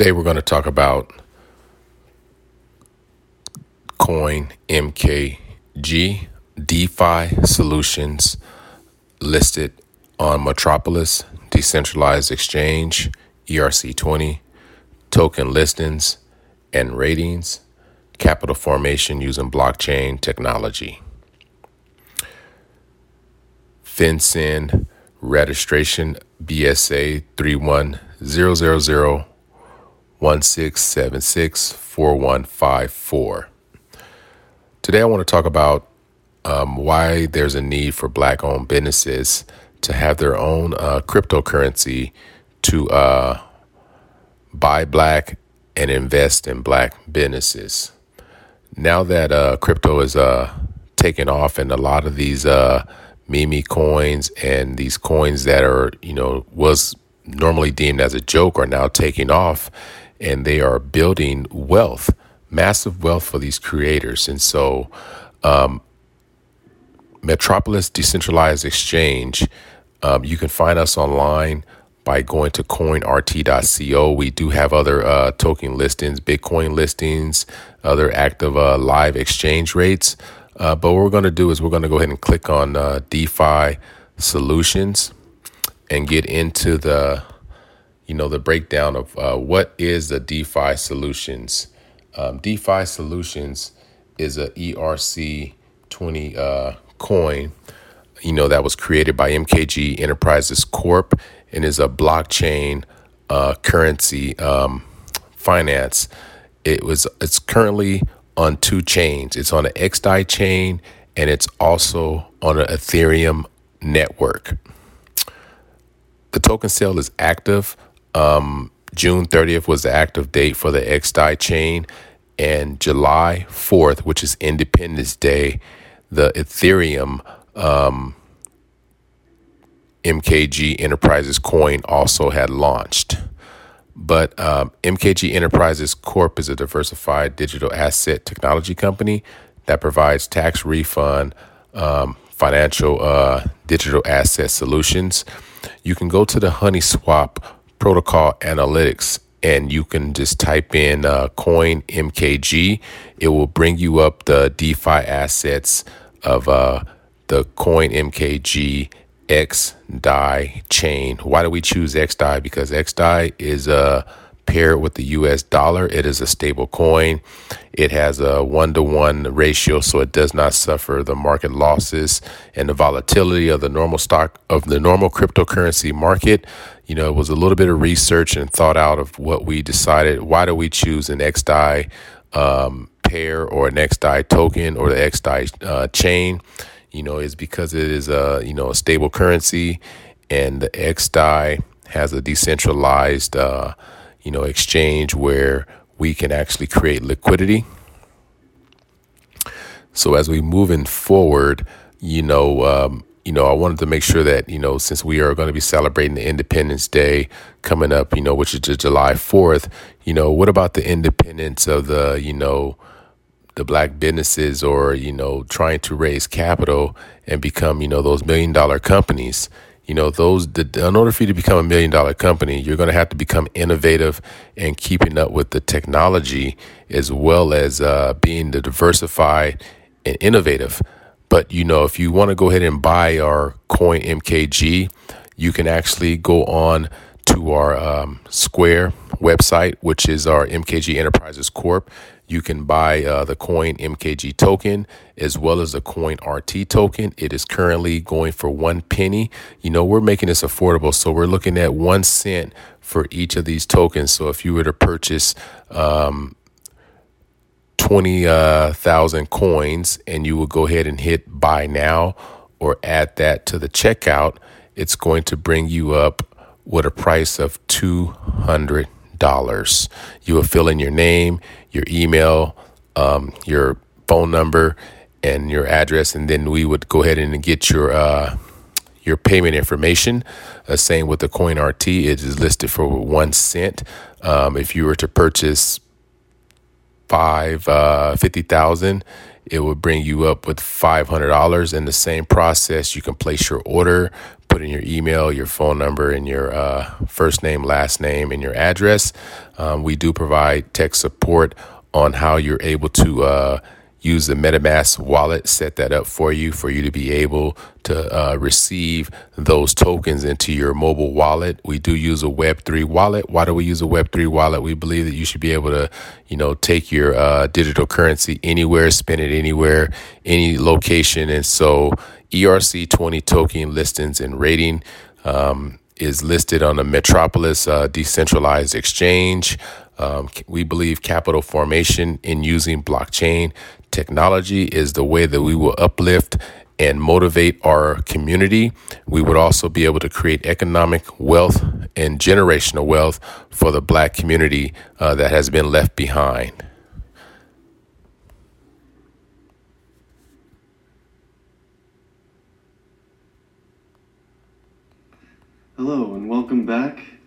Today we're going to talk about Coin MKG DeFi solutions listed on Metropolis Decentralized Exchange ERC20 token listings and ratings capital formation using blockchain technology. FinCEN registration BSA 310016764154. Today, I want to talk about um, why there's a need for black owned businesses to have their own uh, cryptocurrency to uh, buy black and invest in black businesses. Now that uh, crypto is uh, taking off and a lot of these uh, meme coins and these coins that are, you know, was normally deemed as a joke are now taking off and they are building wealth, massive wealth for these creators. And so, um, Metropolis Decentralized Exchange, um, you can find us online by going to coinrt.co. We do have other uh, token listings, Bitcoin listings, other active uh, live exchange rates. Uh, but what we're going to do is we're going to go ahead and click on uh, DeFi solutions and get into the, you know, the breakdown of uh, what is the DeFi solutions. Um, DeFi solutions is a ERC 20 uh, coin, you know, that was created by MKG Enterprises Corp and is a blockchain uh, currency um, finance. It was. It's currently on two chains. It's on an XDAI chain and it's also on an Ethereum network. The token sale is active. Um, June 30th was the active date for the XDAI chain, and July 4th, which is Independence Day, the Ethereum um, MKG Enterprises coin also had launched. But um, MKG Enterprises Corp is a diversified digital asset technology company that provides tax refund, um, financial uh, digital asset solutions. You can go to the HoneySwap protocol analytics and you can just type in uh, coin MKG. It will bring you up the DeFi assets of uh, the coin MKG XDAI chain. Why do we choose XDAI? Because XDAI is a paired with the US dollar. It is a stable coin. It has a one to one ratio, so it does not suffer the market losses and the volatility of the normal stock of the normal cryptocurrency market. You know, it was a little bit of research and thought out of what we decided. Why do we choose an XDAI um, pair or an XDAI token or the XDAI uh, chain? you know, is because it is a you know a stable currency, and the XDAI has a decentralized uh, you know exchange where we can actually create liquidity. So as we moving forward, you know, um, you know, I wanted to make sure that you know, since we are going to be celebrating the Independence Day coming up, you know, which is July Fourth, you know, what about the independence of the you know the black businesses or you know trying to raise capital and become you know those million dollar companies you know those in order for you to become a million dollar company you're going to have to become innovative and keeping up with the technology as well as uh, being the diversified and innovative. But you know if you want to go ahead and buy our coin mkg you can actually go on to our um, Square website, which is our MKG Enterprises Corp. You can buy uh, the coin MKG token as well as the coin RT token. It is currently going for one penny. You know, we're making this affordable. So we're looking at one cent for each of these tokens. So if you were to purchase, um, 20,000 uh, coins and you would go ahead and hit buy now or add that to the checkout, it's going to bring you up with a price of $200. You will fill in your name, your email, um, your phone number, and your address, and then we would go ahead and get your uh, your payment information. Uh, same with the Coin RT, it is listed for one cent. Um, if you were to purchase five uh, fifty thousand, it will bring you up with $500 in the same process. You can place your order, put in your email, your phone number, and your uh, first name, last name, and your address. Um, we do provide tech support on how you're able to uh, use the MetaMask wallet, set that up for you, for you to be able to uh, receive those tokens into your mobile wallet. We do use a Web3 wallet. Why do we use a Web3 wallet? We believe that you should be able to, you know, take your uh, digital currency anywhere, spend it anywhere, any location. And so ERC20 token listings and rating. Um, is listed on the Metropolis uh, decentralized exchange. Um, we believe capital formation in using blockchain technology is the way that we will uplift and motivate our community. We would also be able to create economic wealth and generational wealth for the black community uh, that has been left behind. Hello, and welcome back